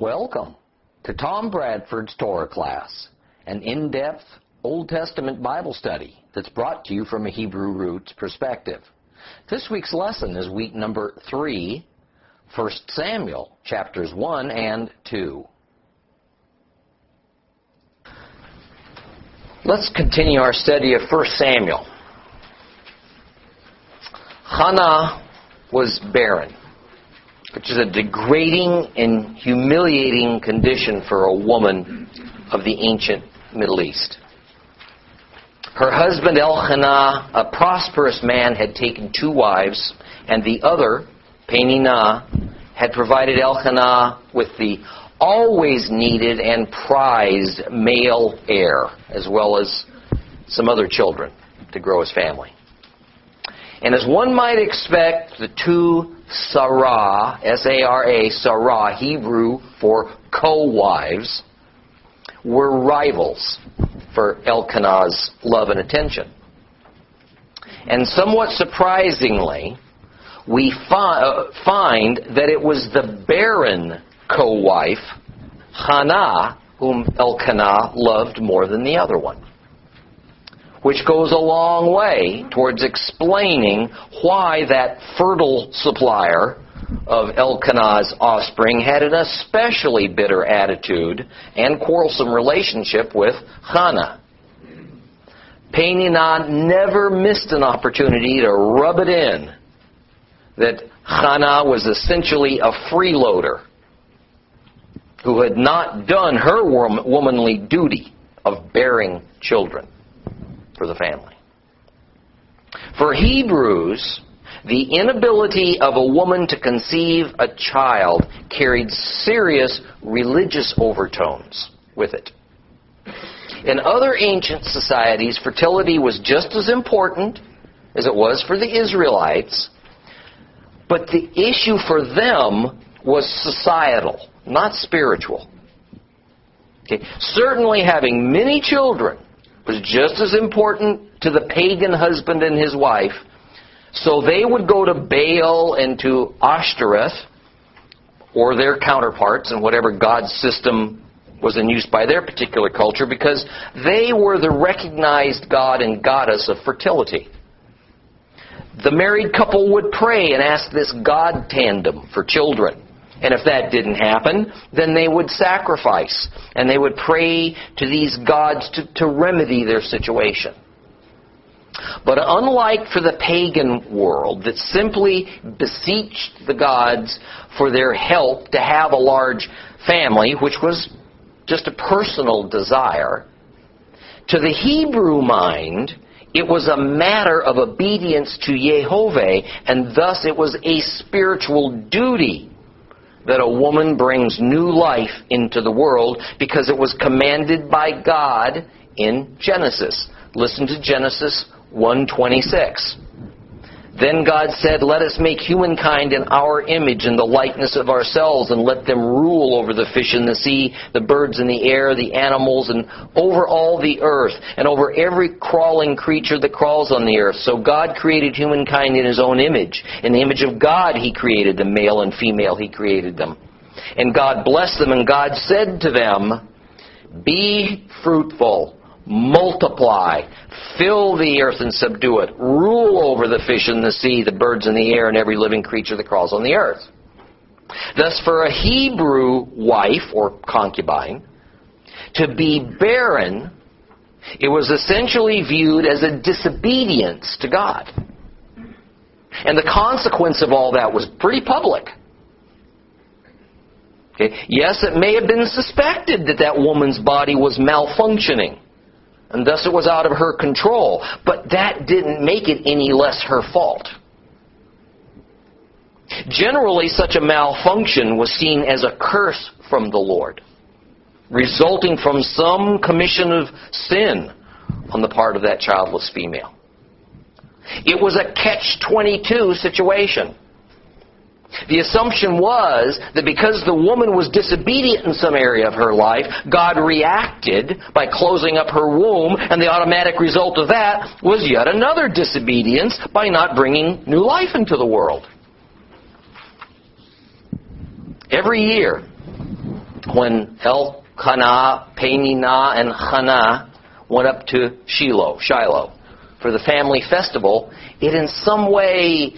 Welcome to Tom Bradford's Torah class, an in-depth Old Testament Bible study that's brought to you from a Hebrew roots perspective. This week's lesson is week number 3, 1 Samuel, chapters 1 and 2. Let's continue our study of 1 Samuel. Hannah was barren which is a degrading and humiliating condition for a woman of the ancient Middle East. Her husband Elkanah, a prosperous man, had taken two wives, and the other, Peninnah, had provided Elkanah with the always needed and prized male heir, as well as some other children to grow his family. And as one might expect, the two Sarah, S-A-R-A, Sarah, Hebrew for co-wives, were rivals for Elkanah's love and attention. And somewhat surprisingly, we fi- uh, find that it was the barren co-wife, Hannah, whom Elkanah loved more than the other one which goes a long way towards explaining why that fertile supplier of Elkanah's offspring had an especially bitter attitude and quarrelsome relationship with Hannah. Peninnah never missed an opportunity to rub it in that Hannah was essentially a freeloader who had not done her womanly duty of bearing children for the family. For Hebrews, the inability of a woman to conceive a child carried serious religious overtones with it. In other ancient societies, fertility was just as important as it was for the Israelites, but the issue for them was societal, not spiritual. Okay. Certainly, having many children was just as important to the pagan husband and his wife. So they would go to Baal and to Ashtoreth, or their counterparts in whatever god system was in use by their particular culture, because they were the recognized god and goddess of fertility. The married couple would pray and ask this god tandem for children. And if that didn't happen, then they would sacrifice and they would pray to these gods to, to remedy their situation. But unlike for the pagan world that simply beseeched the gods for their help to have a large family, which was just a personal desire, to the Hebrew mind, it was a matter of obedience to Jehovah, and thus it was a spiritual duty that a woman brings new life into the world because it was commanded by God in Genesis. Listen to Genesis 126. Then God said, Let us make humankind in our image and the likeness of ourselves, and let them rule over the fish in the sea, the birds in the air, the animals, and over all the earth, and over every crawling creature that crawls on the earth. So God created humankind in his own image. In the image of God he created them, male and female he created them. And God blessed them, and God said to them, Be fruitful multiply, fill the earth and subdue it, rule over the fish in the sea, the birds in the air, and every living creature that crawls on the earth. Thus, for a Hebrew wife or concubine to be barren, it was essentially viewed as a disobedience to God. And the consequence of all that was pretty public. Okay. Yes, it may have been suspected that that woman's body was malfunctioning and thus it was out of her control. But that didn't make it any less her fault. Generally, such a malfunction was seen as a curse from the Lord, resulting from some commission of sin on the part of that childless female. It was a catch 22 situation. The assumption was that because the woman was disobedient in some area of her life, God reacted by closing up her womb, and the automatic result of that was yet another disobedience by not bringing new life into the world. Every year, when Elkanah, Peninnah, and Hannah went up to Shiloh, Shiloh, for the family festival, it in some way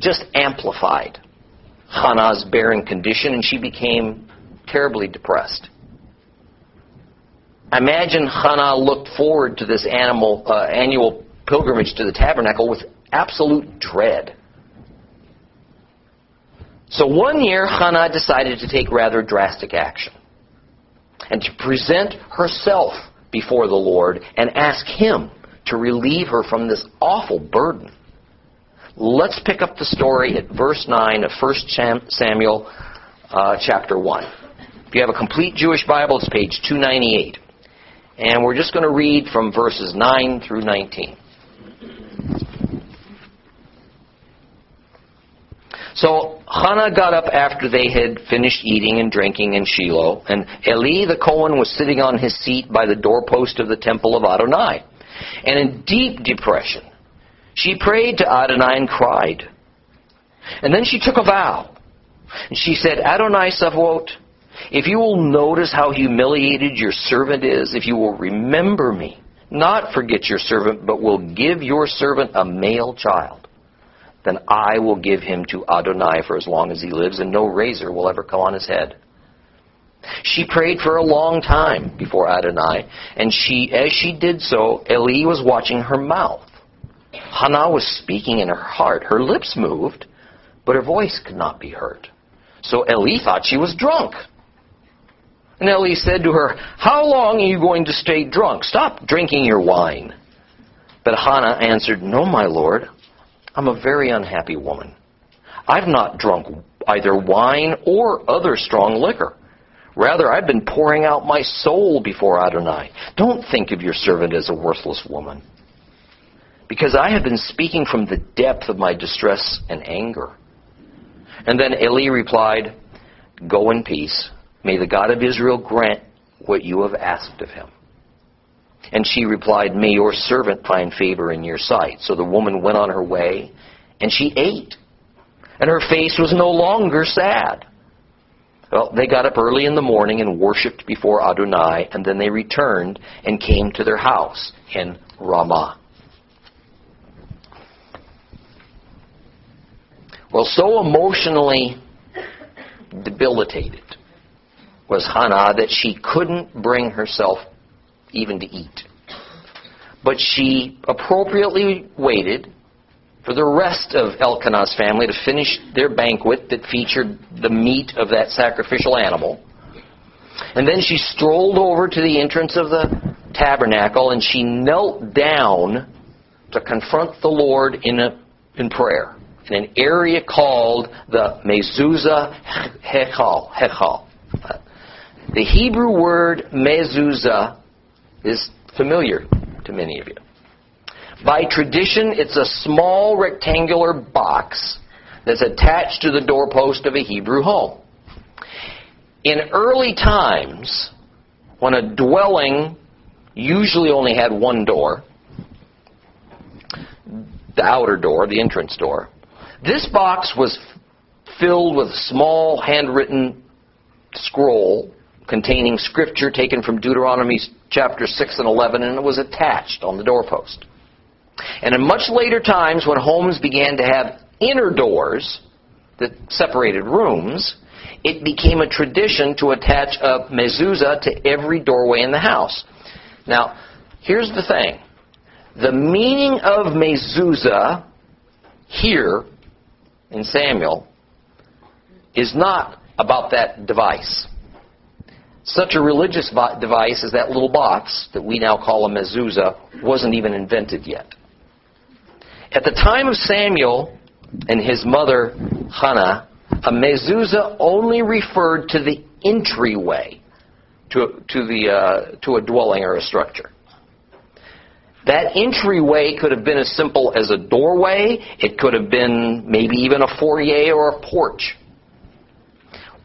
just amplified Hannah's barren condition, and she became terribly depressed. Imagine Hannah looked forward to this animal, uh, annual pilgrimage to the tabernacle with absolute dread. So one year, Hannah decided to take rather drastic action and to present herself before the Lord and ask Him to relieve her from this awful burden. Let's pick up the story at verse 9 of 1 Samuel uh, chapter 1. If you have a complete Jewish Bible, it's page 298. And we're just going to read from verses 9 through 19. So Hannah got up after they had finished eating and drinking in Shiloh, and Eli the Cohen was sitting on his seat by the doorpost of the temple of Adonai. And in deep depression, she prayed to Adonai and cried. And then she took a vow. And she said, Adonai Tzva'ot, if you will notice how humiliated your servant is, if you will remember me, not forget your servant, but will give your servant a male child, then I will give him to Adonai for as long as he lives, and no razor will ever come on his head. She prayed for a long time before Adonai, and she, as she did so, Eli was watching her mouth. Hannah was speaking in her heart. Her lips moved, but her voice could not be heard. So Eli thought she was drunk. And Eli said to her, How long are you going to stay drunk? Stop drinking your wine. But Hannah answered, No, my lord, I'm a very unhappy woman. I've not drunk either wine or other strong liquor. Rather, I've been pouring out my soul before Adonai. Don't think of your servant as a worthless woman. Because I have been speaking from the depth of my distress and anger. And then Eli replied, Go in peace. May the God of Israel grant what you have asked of him. And she replied, May your servant find favor in your sight. So the woman went on her way, and she ate. And her face was no longer sad. Well, they got up early in the morning and worshipped before Adonai, and then they returned and came to their house in Ramah. Well, so emotionally debilitated was Hannah that she couldn't bring herself even to eat. But she appropriately waited for the rest of Elkanah's family to finish their banquet that featured the meat of that sacrificial animal. And then she strolled over to the entrance of the tabernacle and she knelt down to confront the Lord in, a, in prayer in an area called the Mezuzah Hechal. Hechal. The Hebrew word mezuzah is familiar to many of you. By tradition, it's a small rectangular box that's attached to the doorpost of a Hebrew home. In early times, when a dwelling usually only had one door, the outer door, the entrance door, this box was filled with a small handwritten scroll containing scripture taken from Deuteronomy chapter 6 and 11, and it was attached on the doorpost. And in much later times, when homes began to have inner doors that separated rooms, it became a tradition to attach a mezuzah to every doorway in the house. Now, here's the thing. The meaning of mezuzah here in Samuel is not about that device. Such a religious device as that little box that we now call a mezuzah wasn't even invented yet. At the time of Samuel and his mother Hannah, a mezuzah only referred to the entryway to, to, the, uh, to a dwelling or a structure. That entryway could have been as simple as a doorway. It could have been maybe even a foyer or a porch.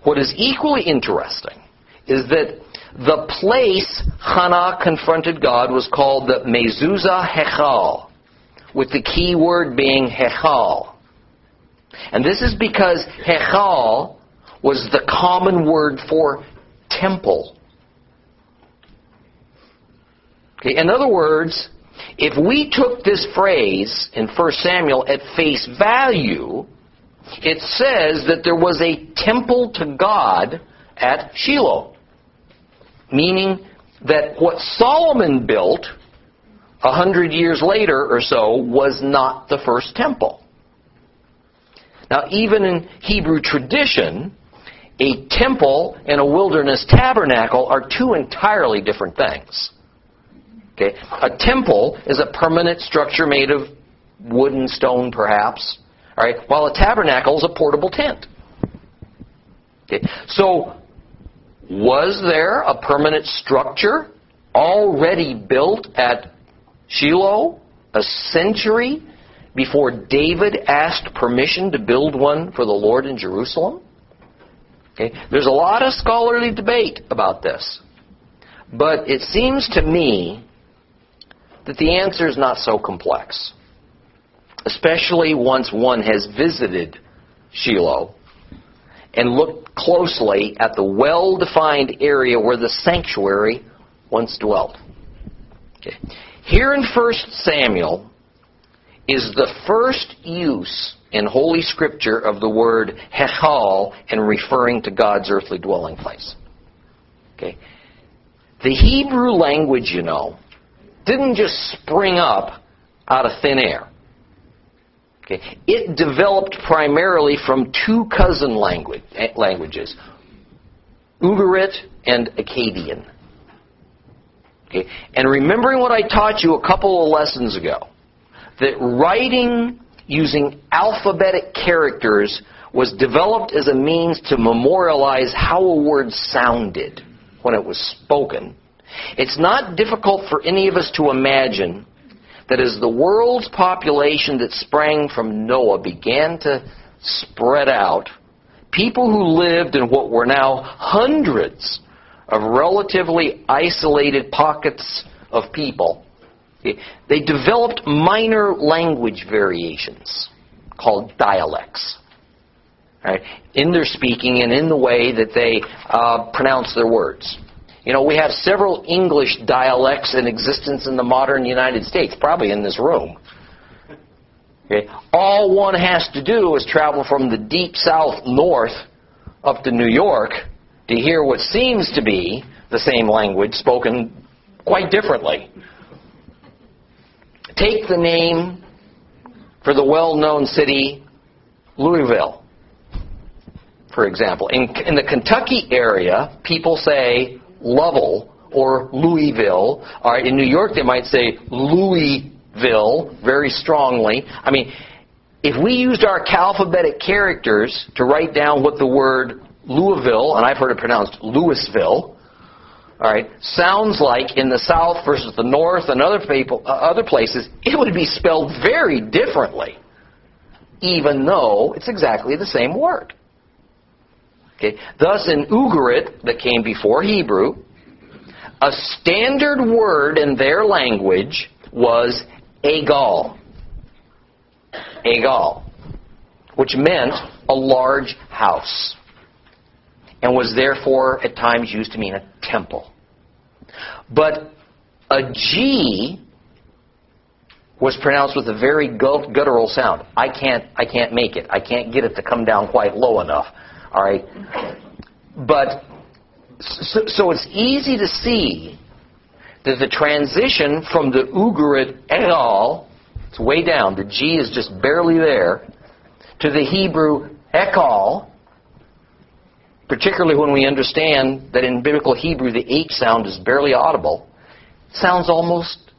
What is equally interesting is that the place Hannah confronted God was called the Mezuzah Hechal, with the key word being Hechal. And this is because Hechal was the common word for temple. Okay, in other words, if we took this phrase in 1 Samuel at face value, it says that there was a temple to God at Shiloh. Meaning that what Solomon built a hundred years later or so was not the first temple. Now, even in Hebrew tradition, a temple and a wilderness tabernacle are two entirely different things. Okay? A temple is a permanent structure made of wood and stone, perhaps, all right, while a tabernacle is a portable tent. Okay? So, was there a permanent structure already built at Shiloh a century before David asked permission to build one for the Lord in Jerusalem? Okay? There's a lot of scholarly debate about this. But it seems to me that the answer is not so complex especially once one has visited Shiloh and looked closely at the well defined area where the sanctuary once dwelt. Okay. Here in 1 Samuel is the first use in Holy Scripture of the word hechal in referring to God's earthly dwelling place. Okay. The Hebrew language, you know, didn't just spring up out of thin air. Okay. It developed primarily from two cousin language, eh, languages, Ugarit and Akkadian. Okay. And remembering what I taught you a couple of lessons ago, that writing using alphabetic characters was developed as a means to memorialize how a word sounded when it was spoken. It's not difficult for any of us to imagine that as the world's population that sprang from Noah began to spread out, people who lived in what were now hundreds of relatively isolated pockets of people, they developed minor language variations called dialects. Right, in their speaking and in the way that they uh, pronounce their words. You know, we have several English dialects in existence in the modern United States, probably in this room. Okay? All one has to do is travel from the deep south north up to New York to hear what seems to be the same language spoken quite differently. Take the name for the well known city Louisville, for example. In, in the Kentucky area, people say Lovell or Louisville. All right, in New York they might say Louisville very strongly. I mean, if we used our alphabetic characters to write down what the word Louisville, and I've heard it pronounced Louisville, all right, sounds like in the South versus the North and other people, uh, other places, it would be spelled very differently, even though it's exactly the same word. Okay? Thus, in Ugarit, that came before Hebrew, a standard word in their language was egal. Egal. Which meant a large house. And was therefore at times used to mean a temple. But a G was pronounced with a very guttural sound. I can't, I can't make it. I can't get it to come down quite low enough. All right? But so, so it's easy to see that the transition from the Ugarit Egal, it's way down, the G is just barely there, to the Hebrew Ekal, particularly when we understand that in biblical Hebrew the H sound is barely audible, sounds almost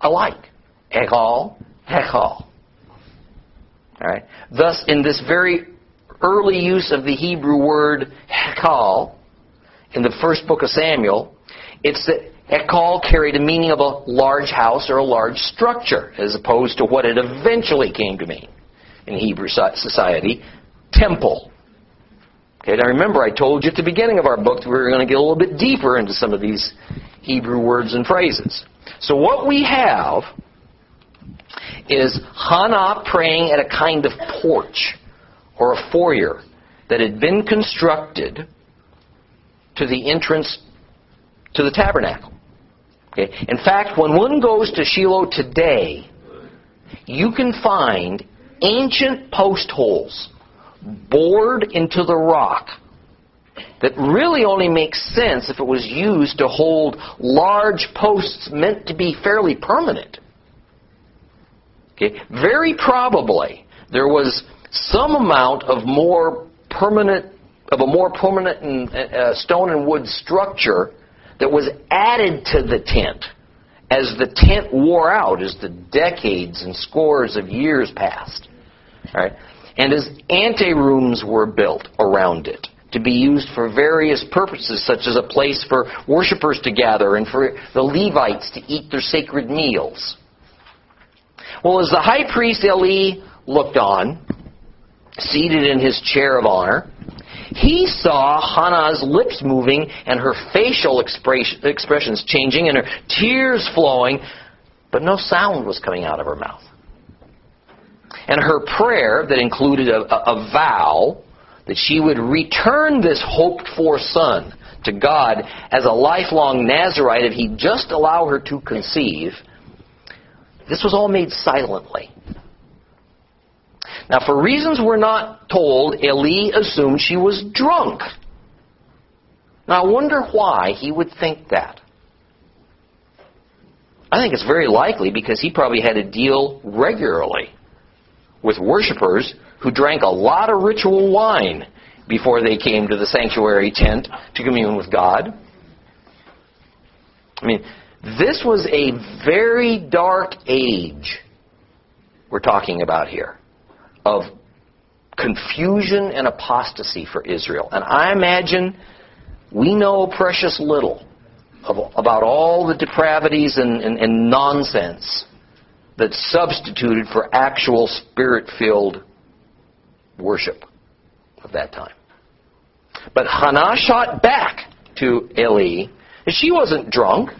alike. Ekal, Hekal. All right. Thus, in this very early use of the Hebrew word hekal in the first book of Samuel, it's that hekal carried a meaning of a large house or a large structure, as opposed to what it eventually came to mean in Hebrew society, temple. Okay, now remember, I told you at the beginning of our book that we were going to get a little bit deeper into some of these Hebrew words and phrases. So what we have is Hannah praying at a kind of porch or a foyer that had been constructed to the entrance to the tabernacle. Okay? In fact, when one goes to Shiloh today, you can find ancient post holes bored into the rock that really only makes sense if it was used to hold large posts meant to be fairly permanent. Okay? Very probably there was some amount of more permanent of a more permanent uh, stone and wood structure that was added to the tent as the tent wore out, as the decades and scores of years passed. Right? And as anterooms were built around it to be used for various purposes, such as a place for worshippers to gather and for the Levites to eat their sacred meals. Well, as the high priest Eli looked on, seated in his chair of honor, he saw Hannah's lips moving and her facial expressions changing and her tears flowing, but no sound was coming out of her mouth. And her prayer, that included a, a, a vow that she would return this hoped for son to God as a lifelong Nazarite if he'd just allow her to conceive, this was all made silently. Now, for reasons we're not told, Eli assumed she was drunk. Now, I wonder why he would think that. I think it's very likely because he probably had to deal regularly with worshippers who drank a lot of ritual wine before they came to the sanctuary tent to commune with God. I mean, this was a very dark age we're talking about here of confusion and apostasy for Israel. And I imagine we know precious little of, about all the depravities and, and, and nonsense that substituted for actual spirit filled worship of that time. But Hannah shot back to Eli, and she wasn't drunk.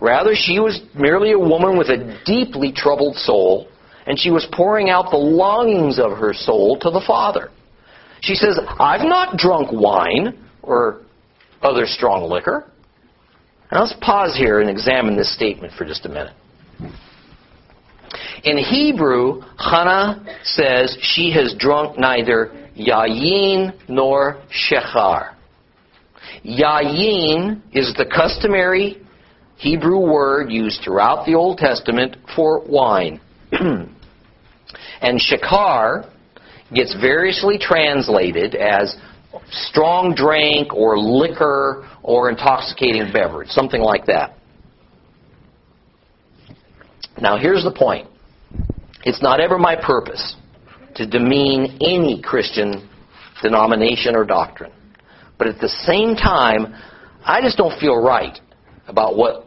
Rather, she was merely a woman with a deeply troubled soul and she was pouring out the longings of her soul to the Father. She says, I've not drunk wine or other strong liquor. And let's pause here and examine this statement for just a minute. In Hebrew, Hannah says she has drunk neither yayin nor shechar. Yayin is the customary Hebrew word used throughout the Old Testament for wine. and shakar gets variously translated as strong drink or liquor or intoxicating beverage, something like that. Now, here's the point it's not ever my purpose to demean any Christian denomination or doctrine. But at the same time, I just don't feel right about what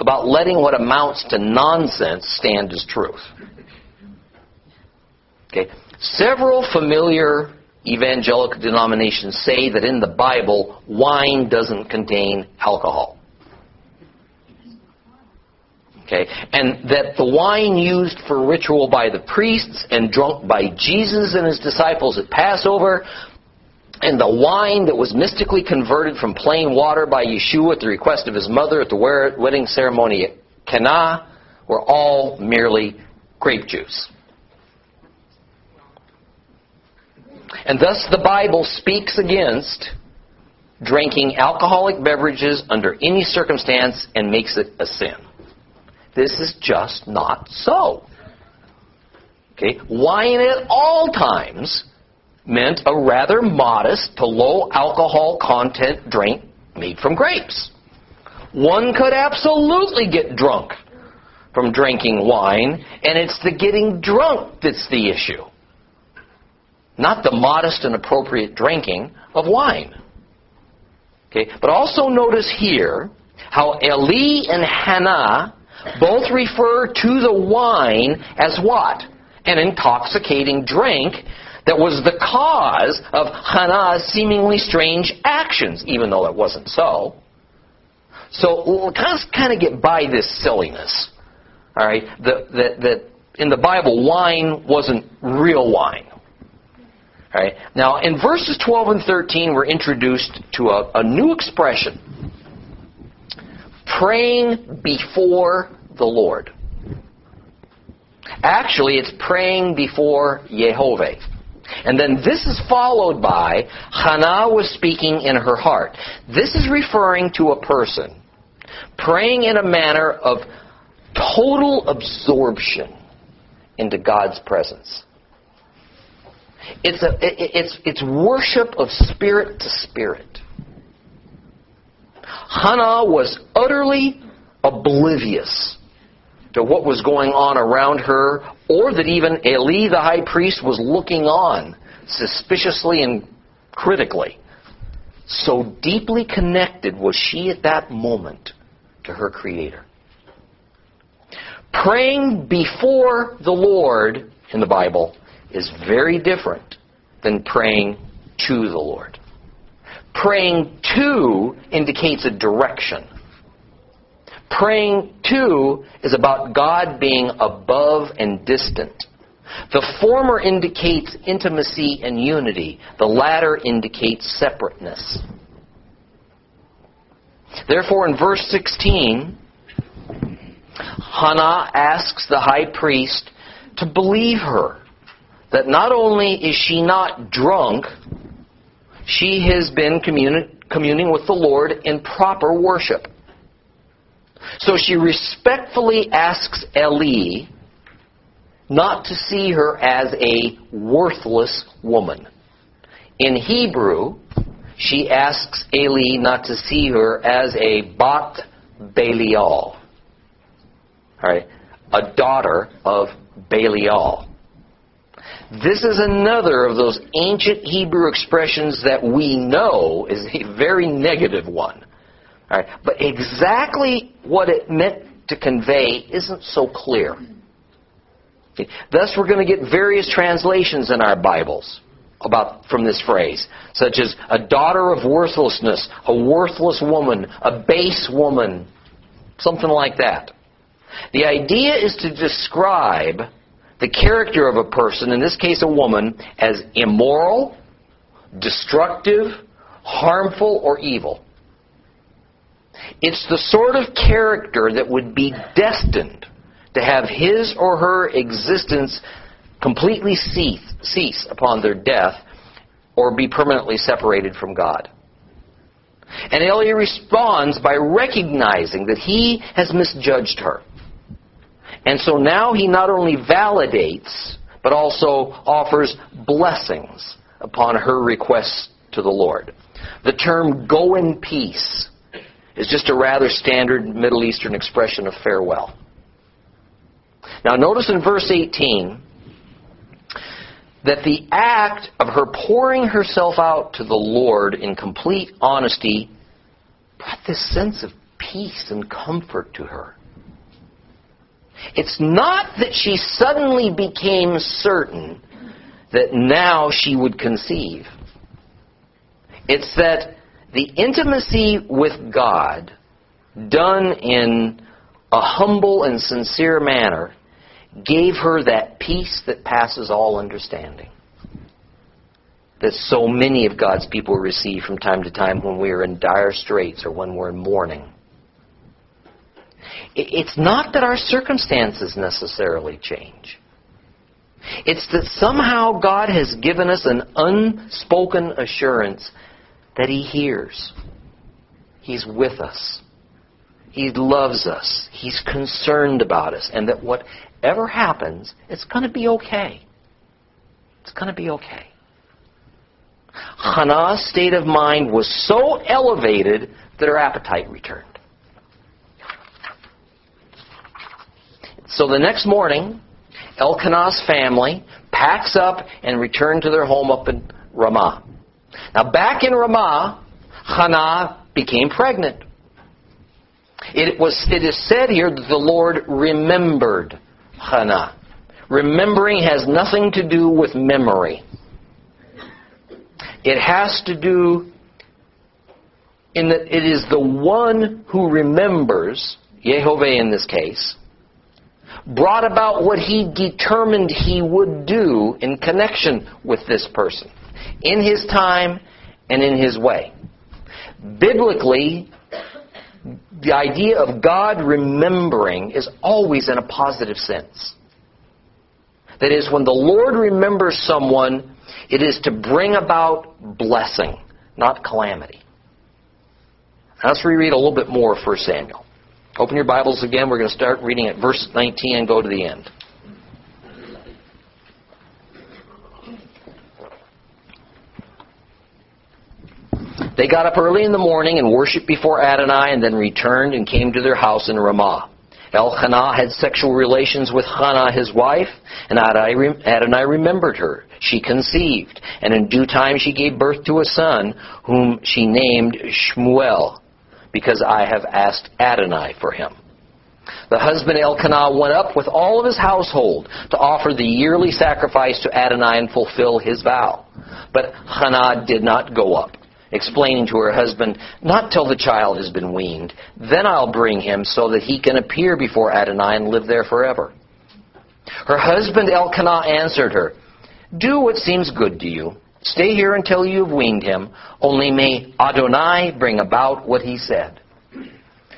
about letting what amounts to nonsense stand as truth. Okay. Several familiar evangelical denominations say that in the Bible, wine doesn't contain alcohol. Okay, and that the wine used for ritual by the priests and drunk by Jesus and his disciples at Passover, and the wine that was mystically converted from plain water by Yeshua at the request of his mother at the wedding ceremony at Cana, were all merely grape juice. And thus the Bible speaks against drinking alcoholic beverages under any circumstance and makes it a sin. This is just not so. Okay? Wine at all times meant a rather modest to low alcohol content drink made from grapes. One could absolutely get drunk from drinking wine, and it's the getting drunk that's the issue not the modest and appropriate drinking of wine. Okay, but also notice here how Eli and Hannah both refer to the wine as what? An intoxicating drink that was the cause of Hannah's seemingly strange actions, even though it wasn't so. So we'll kind of get by this silliness. All right, that, in the Bible, wine wasn't real wine. Right? Now, in verses 12 and 13, we're introduced to a, a new expression praying before the Lord. Actually, it's praying before Jehovah. And then this is followed by Hannah was speaking in her heart. This is referring to a person praying in a manner of total absorption into God's presence. It's, a, it's, it's worship of spirit to spirit. Hannah was utterly oblivious to what was going on around her, or that even Eli the high priest was looking on suspiciously and critically. So deeply connected was she at that moment to her Creator. Praying before the Lord in the Bible is very different than praying to the Lord. Praying to indicates a direction. Praying to is about God being above and distant. The former indicates intimacy and unity. The latter indicates separateness. Therefore, in verse 16, Hannah asks the high priest to believe her that not only is she not drunk, she has been communi- communing with the Lord in proper worship. So she respectfully asks Eli not to see her as a worthless woman. In Hebrew, she asks Eli not to see her as a Bat Belial. Right, a daughter of Belial. This is another of those ancient Hebrew expressions that we know is a very negative one. But exactly what it meant to convey isn't so clear. Thus, we're going to get various translations in our Bibles about from this phrase, such as a daughter of worthlessness, a worthless woman, a base woman, something like that. The idea is to describe the character of a person, in this case a woman, as immoral, destructive, harmful, or evil. It's the sort of character that would be destined to have his or her existence completely cease, cease upon their death or be permanently separated from God. And Eli responds by recognizing that he has misjudged her. And so now he not only validates, but also offers blessings upon her request to the Lord. The term go in peace is just a rather standard Middle Eastern expression of farewell. Now notice in verse 18 that the act of her pouring herself out to the Lord in complete honesty brought this sense of peace and comfort to her. It's not that she suddenly became certain that now she would conceive. It's that the intimacy with God, done in a humble and sincere manner, gave her that peace that passes all understanding. That so many of God's people receive from time to time when we are in dire straits or when we're in mourning. It's not that our circumstances necessarily change. It's that somehow God has given us an unspoken assurance that He hears. He's with us. He loves us. He's concerned about us. And that whatever happens, it's going to be okay. It's going to be okay. Hannah's state of mind was so elevated that her appetite returned. So the next morning, Elkanah's family packs up and return to their home up in Ramah. Now back in Ramah, Hannah became pregnant. It, was, it is said here that the Lord remembered Hannah. Remembering has nothing to do with memory. It has to do in that it is the one who remembers, Jehovah in this case, brought about what he determined he would do in connection with this person. In His time and in His way. Biblically, the idea of God remembering is always in a positive sense. That is, when the Lord remembers someone, it is to bring about blessing, not calamity. Let's reread a little bit more of 1 Samuel. Open your Bibles again. We're going to start reading at verse 19 and go to the end. They got up early in the morning and worshipped before Adonai and then returned and came to their house in Ramah. Elkanah had sexual relations with Hannah, his wife, and Adonai remembered her. She conceived, and in due time she gave birth to a son, whom she named Shmuel, because I have asked Adonai for him. The husband Elkanah went up with all of his household to offer the yearly sacrifice to Adonai and fulfill his vow. But Hannah did not go up explaining to her husband, Not till the child has been weaned. Then I'll bring him so that he can appear before Adonai and live there forever. Her husband Elkanah answered her, Do what seems good to you. Stay here until you have weaned him. Only may Adonai bring about what he said.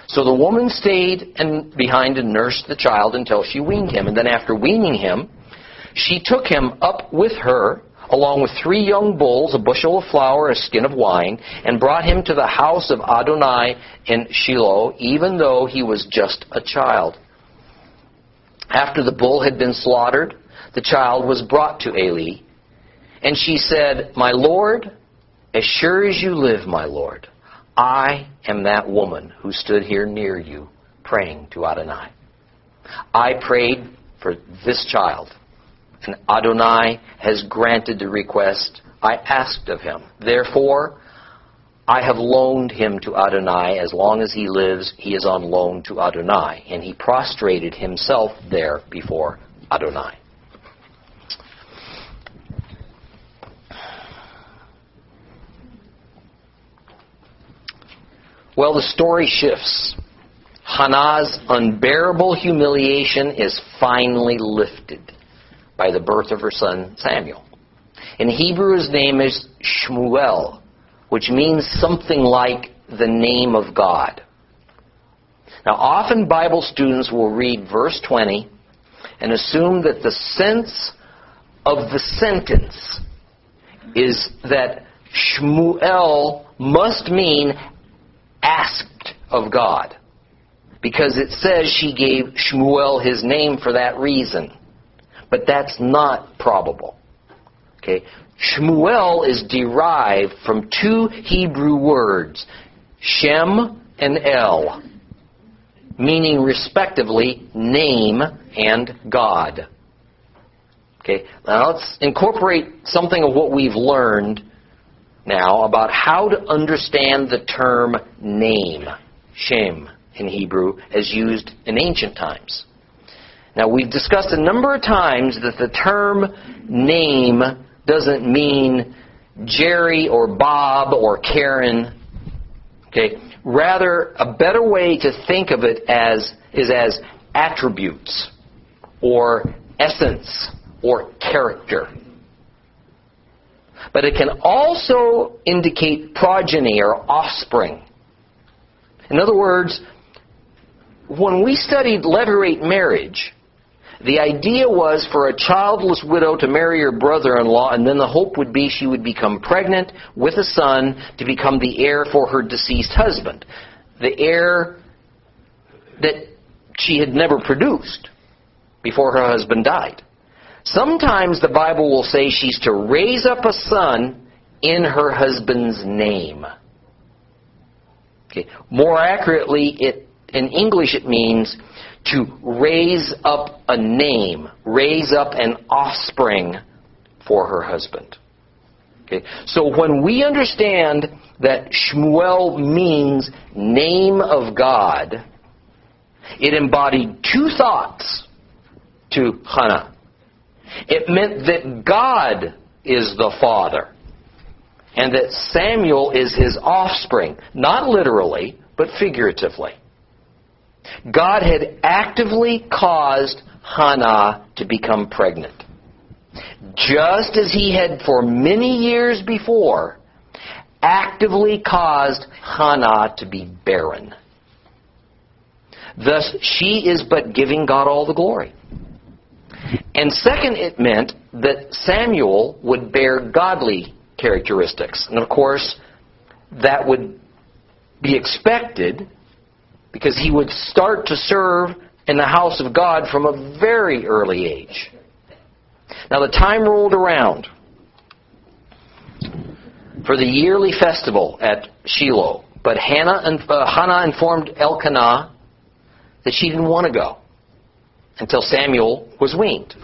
So the woman stayed and behind and nursed the child until she weaned him. And then after weaning him, she took him up with her along with three young bulls, a bushel of flour, a skin of wine, and brought him to the house of Adonai in Shiloh, even though he was just a child. After the bull had been slaughtered, the child was brought to Eli, and she said, My Lord, as sure as you live, my Lord, I am that woman who stood here near you praying to Adonai. I prayed for this child and Adonai has granted the request I asked of him. Therefore, I have loaned him to Adonai. As long as he lives, he is on loan to Adonai. And he prostrated himself there before Adonai. Well, the story shifts. Hannah's unbearable humiliation is finally lifted by the birth of her son Samuel. In Hebrew, his name is Shmuel, which means something like the name of God. Now, often Bible students will read verse 20 and assume that the sense of the sentence is that Shmuel must mean asked of God. Because it says she gave Shmuel his name for that reason but that's not probable. Okay? Shmuel is derived from two Hebrew words, Shem and El, meaning respectively name and God. Okay, now let's incorporate something of what we've learned now about how to understand the term name, Shem in Hebrew, as used in ancient times. Now, we've discussed a number of times that the term name doesn't mean Jerry or Bob or Karen. Okay? Rather, a better way to think of it as is as attributes or essence or character. But it can also indicate progeny or offspring. In other words, when we studied levirate marriage, the idea was for a childless widow to marry her brother in law, and then the hope would be she would become pregnant with a son to become the heir for her deceased husband. The heir that she had never produced before her husband died. Sometimes the Bible will say she's to raise up a son in her husband's name. Okay. More accurately, it, in English it means to raise up a name, raise up an offspring for her husband. Okay? So when we understand that Shmuel means name of God, it embodied two thoughts to Hannah. It meant that God is the father and that Samuel is his offspring, not literally, but figuratively. God had actively caused Hannah to become pregnant. just as he had for many years before actively caused Hannah to be barren. Thus, she is but giving God all the glory. And second, it meant that Samuel would bear godly characteristics. And of course, that would be expected because he would start to serve in the house of God from a very early age. Now, the time rolled around for the yearly festival at Shiloh, but Hannah, uh, Hannah informed Elkanah that she didn't want to go until Samuel was weaned.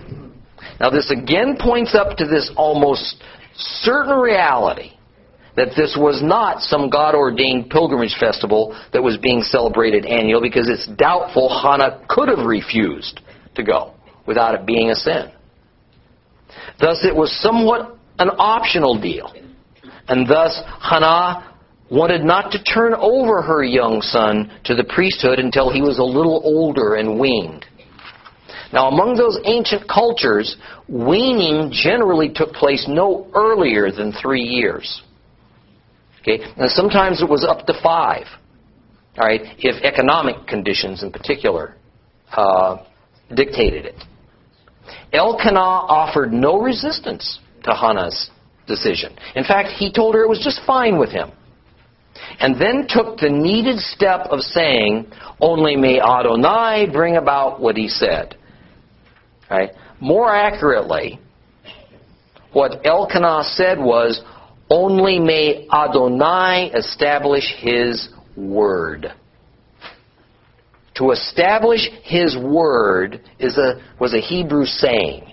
Now, this again points up to this almost certain reality that this was not some God ordained pilgrimage festival that was being celebrated annually because it's doubtful Hannah could have refused to go without it being a sin. Thus, it was somewhat an optional deal. And thus, Hannah wanted not to turn over her young son to the priesthood until he was a little older and weaned. Now, among those ancient cultures, weaning generally took place no earlier than three years. Okay? Now, sometimes it was up to five. All right, if economic conditions in particular uh, dictated it. Elkanah offered no resistance to Hannah's decision. In fact, he told her it was just fine with him and then took the needed step of saying, Only may Adonai bring about what he said. Right? More accurately, what Elkanah said was, Only may Adonai establish his word. To establish his word is a, was a Hebrew saying,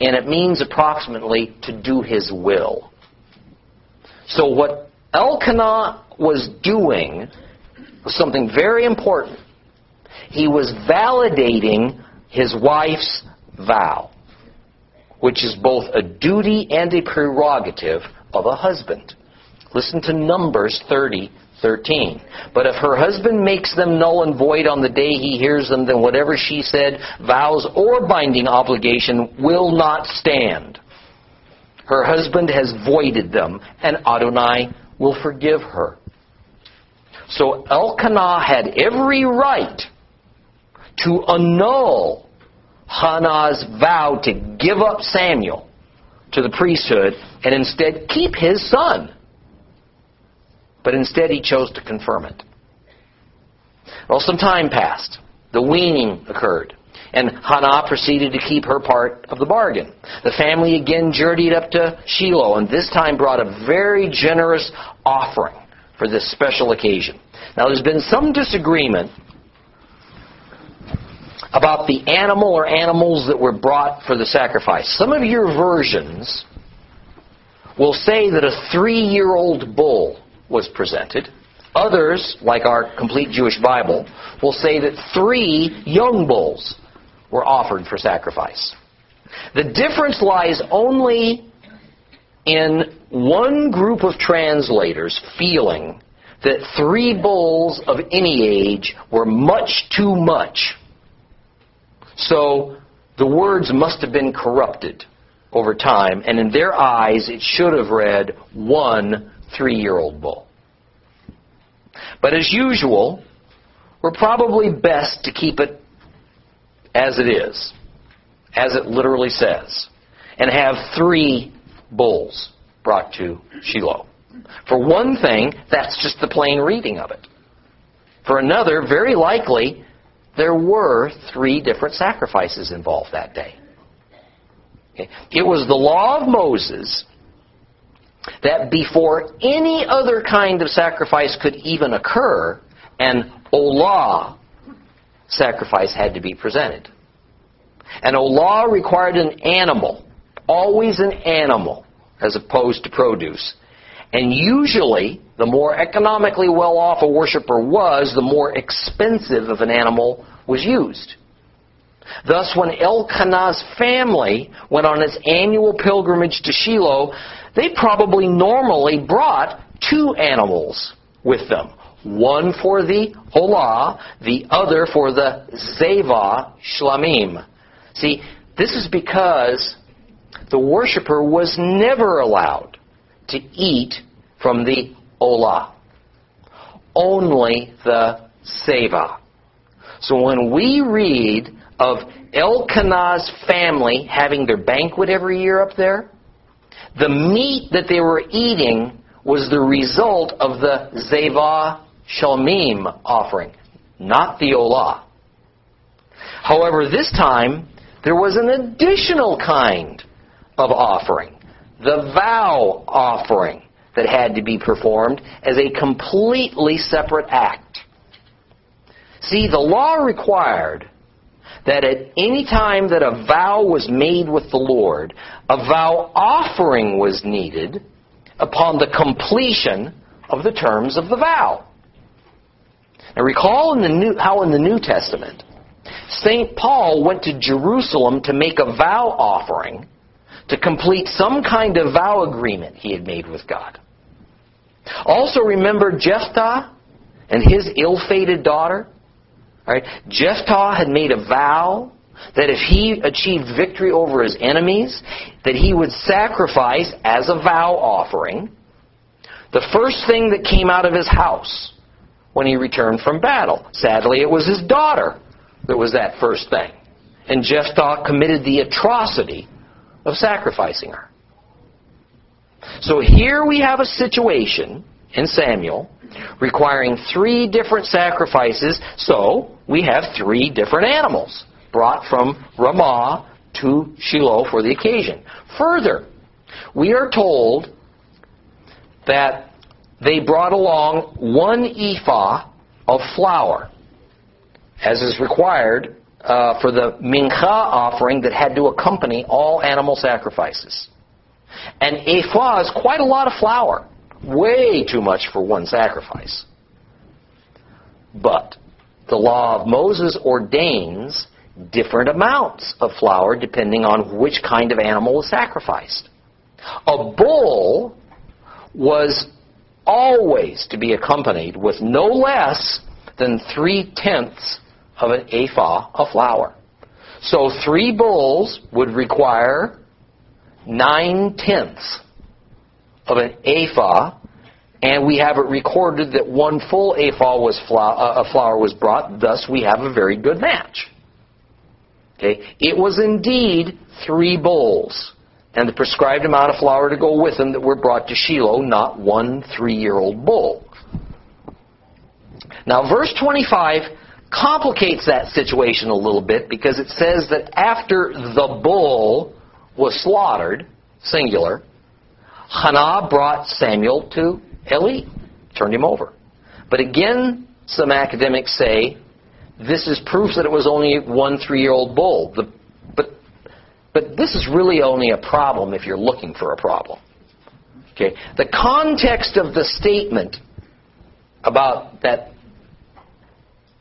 and it means approximately to do his will. So what Elkanah was doing was something very important. He was validating his wife's vow, which is both a duty and a prerogative of a husband. Listen to Numbers 30, 13. But if her husband makes them null and void on the day he hears them, then whatever she said, vows or binding obligation will not stand. Her husband has voided them, and Adonai will forgive her. So Elkanah had every right to annul Hannah's vow to give up Samuel to the priesthood and instead keep his son. But instead he chose to confirm it. Well, some time passed. The weaning occurred. And Hannah proceeded to keep her part of the bargain. The family again journeyed up to Shiloh and this time brought a very generous offering for this special occasion. Now, there's been some disagreement about the animal or animals that were brought for the sacrifice. Some of your versions will say that a three year old bull was presented. Others, like our complete Jewish Bible, will say that three young bulls were offered for sacrifice. The difference lies only in one group of translators feeling that three bulls of any age were much too much. So the words must have been corrupted over time, and in their eyes it should have read one three year old bull. But as usual, we're probably best to keep it as it is, as it literally says, and have three bulls brought to Shiloh. For one thing, that's just the plain reading of it. For another, very likely, there were three different sacrifices involved that day. Okay. It was the law of Moses that before any other kind of sacrifice could even occur, an olah sacrifice had to be presented. An olah required an animal, always an animal, as opposed to produce. And usually, the more economically well off a worshiper was, the more expensive of an animal was used. Thus, when Elkanah's family went on its annual pilgrimage to Shiloh, they probably normally brought two animals with them. One for the Olah, the other for the Zeva Shlamim. See, this is because the worshiper was never allowed to eat from the olah, only the seva. So when we read of Elkanah's family having their banquet every year up there, the meat that they were eating was the result of the Zeva Shalmim offering, not the Olah. However, this time, there was an additional kind of offering, the vow offering, that had to be performed as a completely separate act. See, the law required that at any time that a vow was made with the Lord, a vow offering was needed upon the completion of the terms of the vow. Now recall in the New, how in the New Testament, St. Paul went to Jerusalem to make a vow offering to complete some kind of vow agreement he had made with God. Also remember Jephthah and his ill-fated daughter? Right? Jephthah had made a vow that if he achieved victory over his enemies, that he would sacrifice as a vow offering the first thing that came out of his house when he returned from battle. Sadly, it was his daughter that was that first thing. And Jephthah committed the atrocity of sacrificing her. So here we have a situation in Samuel requiring three different sacrifices. So we have three different animals brought from Ramah to Shiloh for the occasion. Further, we are told that they brought along one ephah of flour, as is required uh, for the mincha offering that had to accompany all animal sacrifices. And ephah is quite a lot of flour, way too much for one sacrifice. But the law of Moses ordains different amounts of flour depending on which kind of animal was sacrificed. A bull was always to be accompanied with no less than three tenths of an ephah of flour. So three bulls would require nine tenths of an ephah, and we have it recorded that one full ephah was flour, uh, was brought. Thus, we have a very good match. Okay, it was indeed three bulls, and the prescribed amount of flour to go with them that were brought to Shiloh, not one three-year-old bull. Now, verse 25 complicates that situation a little bit because it says that after the bull was slaughtered, singular, Hannah brought Samuel to Eli, turned him over. But again, some academics say this is proof that it was only one three-year-old bull. The, but, but this is really only a problem if you're looking for a problem. Okay, the context of the statement about that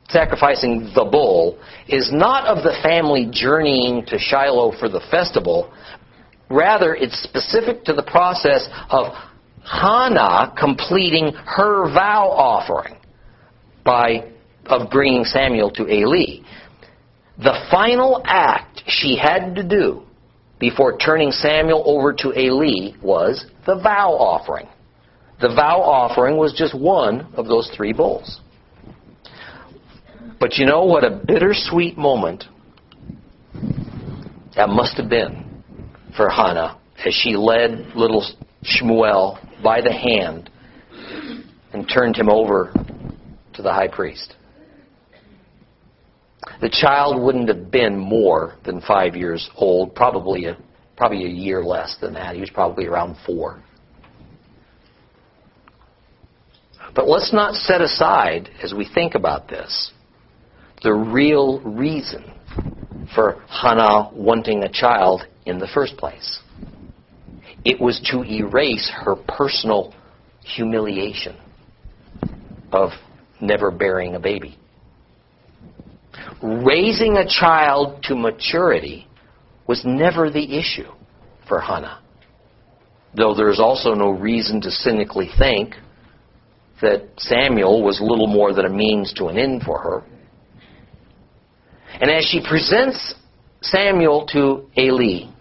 sacrificing the bull is not of the family journeying to Shiloh for the festival. Rather, it's specific to the process of Hannah completing her vow offering by of bringing Samuel to Eli. The final act she had to do before turning Samuel over to Eli was the vow offering. The vow offering was just one of those three bowls. But you know what a bittersweet moment that must have been for Hannah as she led little Shmuel by the hand and turned him over to the high priest. The child wouldn't have been more than five years old, probably a, probably a year less than that. He was probably around four. But let's not set aside, as we think about this, the real reason for Hannah wanting a child in the first place. It was to erase her personal humiliation of never bearing a baby. Raising a child to maturity was never the issue for Hannah. Though there's also no reason to cynically think that Samuel was little more than a means to an end for her. And as she presents Samuel to Eli,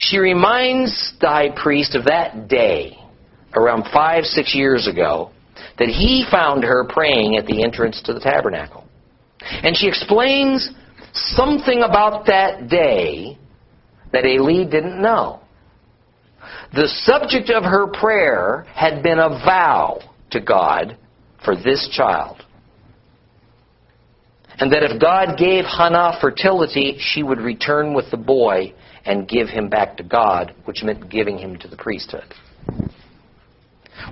she reminds the high priest of that day, around five, six years ago, that he found her praying at the entrance to the tabernacle. And she explains something about that day that Eli didn't know. The subject of her prayer had been a vow to God for this child. And that if God gave Hannah fertility, she would return with the boy and give him back to God, which meant giving him to the priesthood.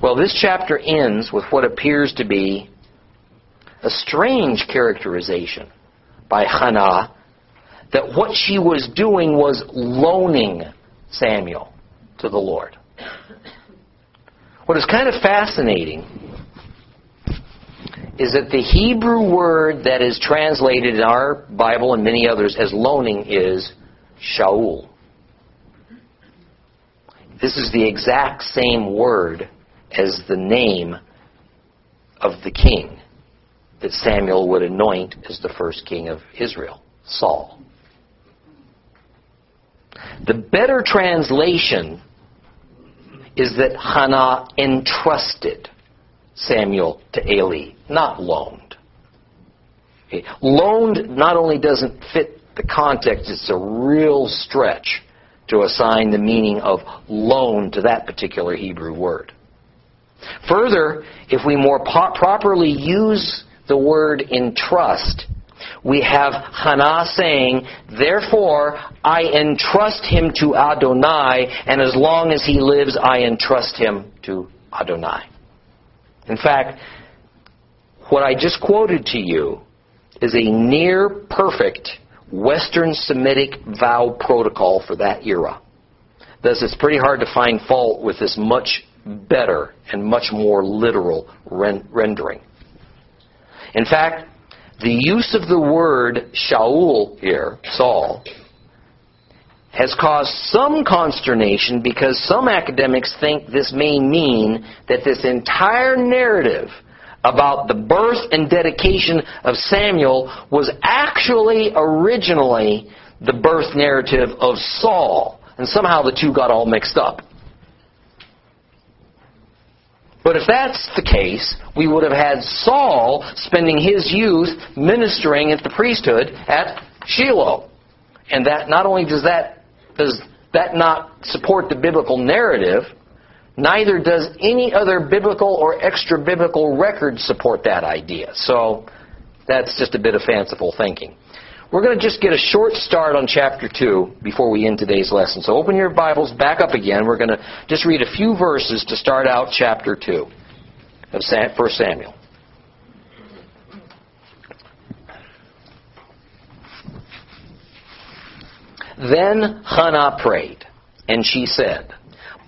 Well, this chapter ends with what appears to be a strange characterization by Hannah that what she was doing was loaning Samuel to the Lord. What is kind of fascinating is that the Hebrew word that is translated in our Bible and many others as loaning is Shaul. This is the exact same word as the name of the king that Samuel would anoint as the first king of Israel, Saul. The better translation is that Hannah entrusted Samuel to Eli, not loaned. Okay. Loaned not only doesn't fit the context, it's a real stretch to assign the meaning of loan to that particular Hebrew word. Further, if we more po- properly use the word entrust, we have Hannah saying, Therefore, I entrust him to Adonai, and as long as he lives, I entrust him to Adonai. In fact, what I just quoted to you is a near perfect Western Semitic vow protocol for that era. Thus, it's pretty hard to find fault with this much better and much more literal rendering. In fact, the use of the word Shaul here, Saul, has caused some consternation because some academics think this may mean that this entire narrative about the birth and dedication of Samuel was actually originally the birth narrative of Saul. And somehow the two got all mixed up. But if that's the case, we would have had Saul spending his youth ministering at the priesthood at Shiloh. And that not only does that does that not support the biblical narrative, neither does any other biblical or extra biblical record support that idea. So that's just a bit of fanciful thinking. We're going to just get a short start on chapter 2 before we end today's lesson. So open your Bibles back up again. We're going to just read a few verses to start out chapter 2 of 1 Samuel. Then Hannah prayed, and she said,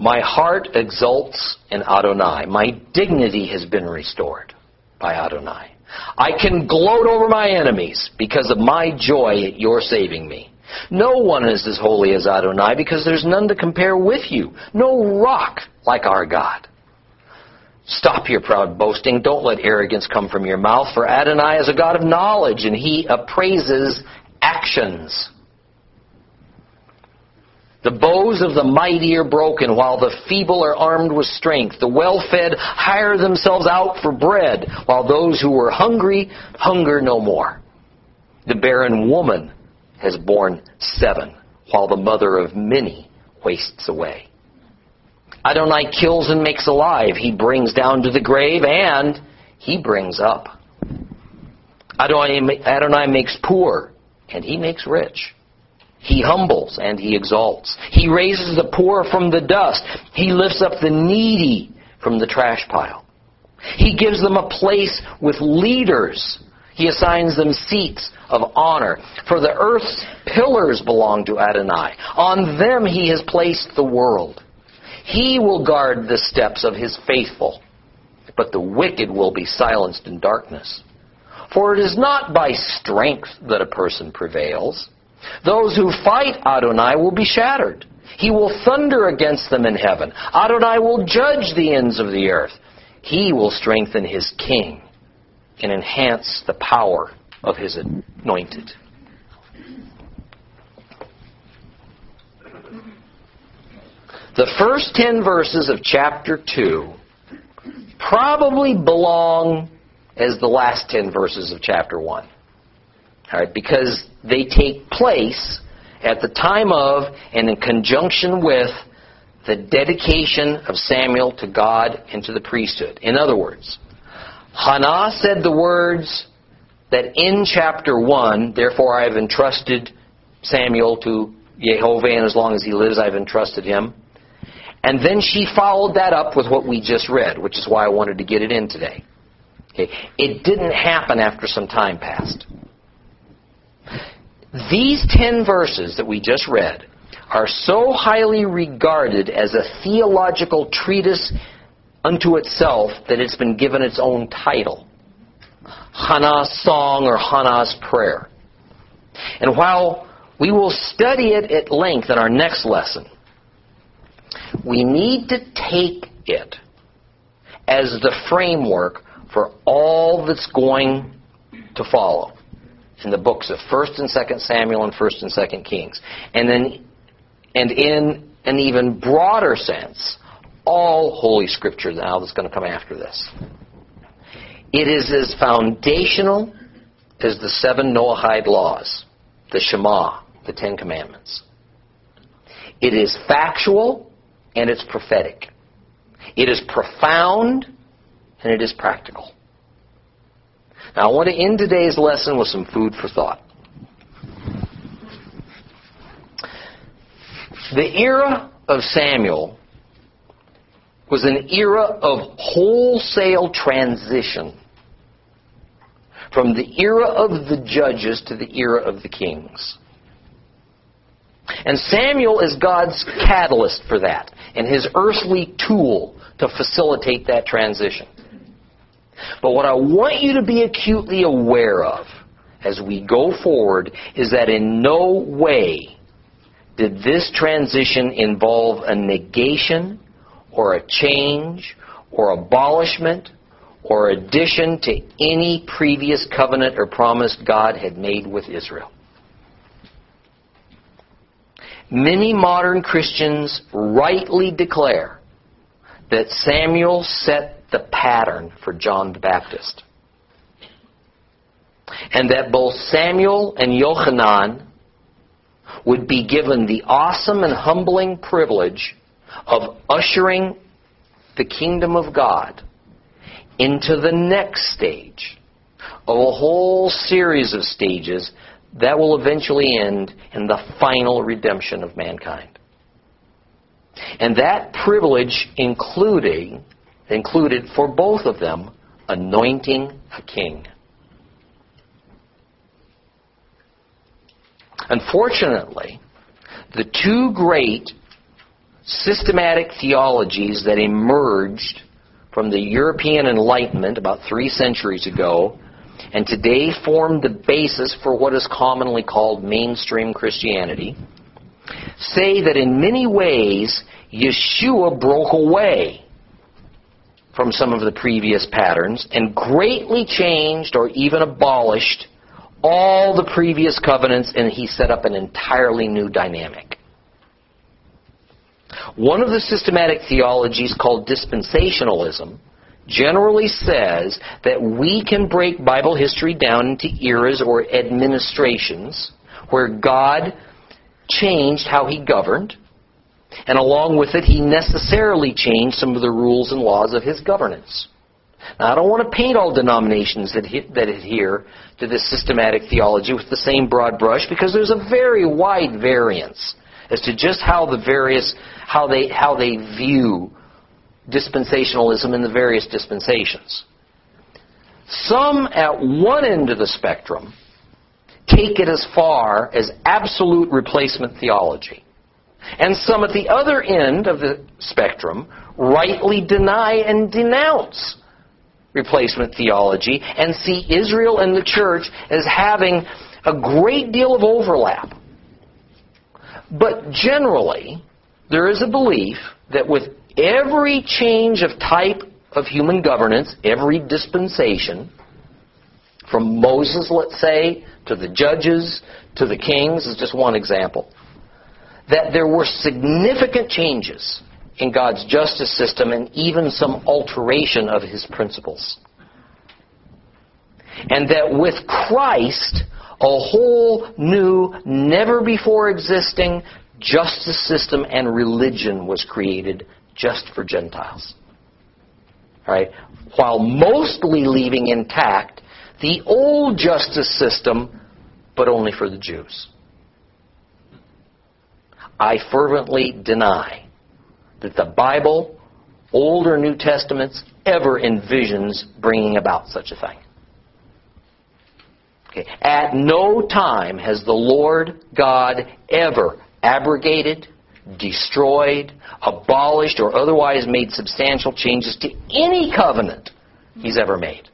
My heart exults in Adonai. My dignity has been restored by Adonai. I can gloat over my enemies because of my joy at your saving me. No one is as holy as Adonai because there's none to compare with you. No rock like our God. Stop your proud boasting. Don't let arrogance come from your mouth, for Adonai is a God of knowledge and he appraises actions. The bows of the mighty are broken, while the feeble are armed with strength. The well-fed hire themselves out for bread, while those who were hungry hunger no more. The barren woman has borne seven, while the mother of many wastes away. Adonai kills and makes alive. He brings down to the grave, and he brings up. Adonai, Adonai makes poor, and he makes rich. He humbles and he exalts. He raises the poor from the dust. He lifts up the needy from the trash pile. He gives them a place with leaders. He assigns them seats of honor. For the earth's pillars belong to Adonai. On them he has placed the world. He will guard the steps of his faithful, but the wicked will be silenced in darkness. For it is not by strength that a person prevails those who fight Adonai will be shattered. He will thunder against them in heaven. Adonai will judge the ends of the earth. He will strengthen his king and enhance the power of his anointed. The first 10 verses of chapter 2 probably belong as the last 10 verses of chapter 1. All right, because they take place at the time of and in conjunction with the dedication of Samuel to God and to the priesthood. In other words, Hannah said the words that in chapter 1, therefore I have entrusted Samuel to Jehovah, and as long as he lives, I've entrusted him. And then she followed that up with what we just read, which is why I wanted to get it in today. Okay. It didn't happen after some time passed. These ten verses that we just read are so highly regarded as a theological treatise unto itself that it's been given its own title Hannah's Song or Hannah's Prayer. And while we will study it at length in our next lesson, we need to take it as the framework for all that's going to follow in the books of 1st and 2nd Samuel and 1st and 2nd Kings. And then and in an even broader sense, all Holy Scripture now that's going to come after this. It is as foundational as the seven Noahide laws, the Shema, the Ten Commandments. It is factual and it's prophetic. It is profound and it is practical. Now, I want to end today's lesson with some food for thought. The era of Samuel was an era of wholesale transition from the era of the judges to the era of the kings. And Samuel is God's catalyst for that and his earthly tool to facilitate that transition. But what I want you to be acutely aware of as we go forward is that in no way did this transition involve a negation or a change or abolishment or addition to any previous covenant or promise God had made with Israel? Many modern Christians rightly declare that Samuel set the pattern for John the Baptist. And that both Samuel and Yochanan would be given the awesome and humbling privilege of ushering the kingdom of God into the next stage of a whole series of stages that will eventually end in the final redemption of mankind. And that privilege including included for both of them anointing a king. Unfortunately, the two great systematic theologies that emerged from the European Enlightenment about three centuries ago and today form the basis for what is commonly called mainstream Christianity say that in many ways Yeshua broke away from some of the previous patterns and greatly changed or even abolished all the previous covenants and he set up an entirely new dynamic. One of the systematic theologies called dispensationalism generally says that we can break Bible history down into eras or administrations where God changed how he governed and along with it, he necessarily changed some of the rules and laws of his governance. Now, I don't want to paint all denominations that, that adhere to this systematic theology with the same broad brush because there's a very wide variance as to just how the various how they how they view dispensationalism in the various dispensations. Some at one end of the spectrum take it as far as absolute replacement theology. And some at the other end of the spectrum rightly deny and denounce replacement theology and see Israel and the church as having a great deal of overlap. But generally, there is a belief that with every change of type of human governance, every dispensation, from Moses, let's say, to the judges, to the kings, is just one example that there were significant changes in God's justice system and even some alteration of his principles. And that with Christ, a whole new, never before existing justice system and religion was created just for Gentiles. Right? While mostly leaving intact the old justice system, but only for the Jews. I fervently deny that the Bible, Old or New Testaments, ever envisions bringing about such a thing. Okay. At no time has the Lord God ever abrogated, destroyed, abolished, or otherwise made substantial changes to any covenant he's ever made.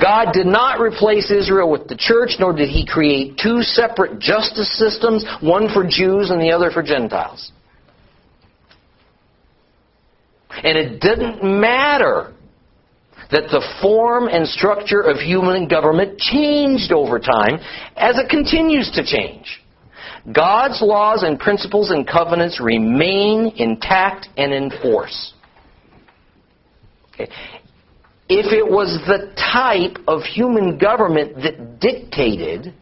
God did not replace Israel with the church, nor did he create two separate justice systems, one for Jews and the other for Gentiles. And it didn't matter that the form and structure of human government changed over time as it continues to change. God's laws and principles and covenants remain intact and in force. Okay. If it was the type of human government that dictated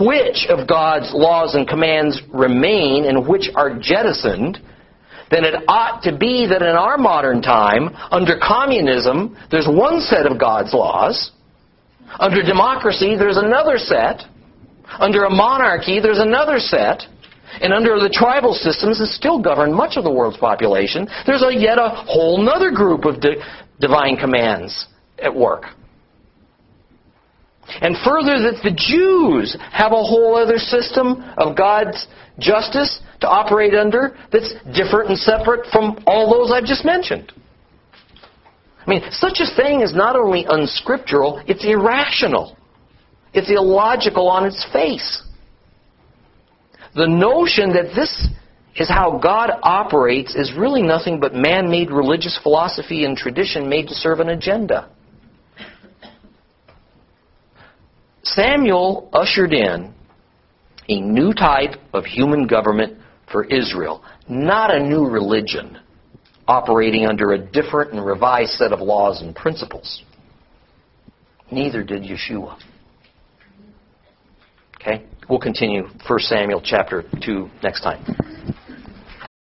which of God's laws and commands remain and which are jettisoned, then it ought to be that in our modern time, under communism, there's one set of God's laws. Under democracy, there's another set. Under a monarchy, there's another set. And under the tribal systems that still govern much of the world's population, there's a yet a whole other group of divine commands at work. And further, that the Jews have a whole other system of God's justice to operate under that's different and separate from all those I've just mentioned. I mean, such a thing is not only unscriptural, it's irrational. It's illogical on its face. The notion that this is how God operates is really nothing but man made religious philosophy and tradition made to serve an agenda. Samuel ushered in a new type of human government for Israel, not a new religion operating under a different and revised set of laws and principles. Neither did Yeshua. Okay? We'll continue 1 Samuel chapter 2 next time.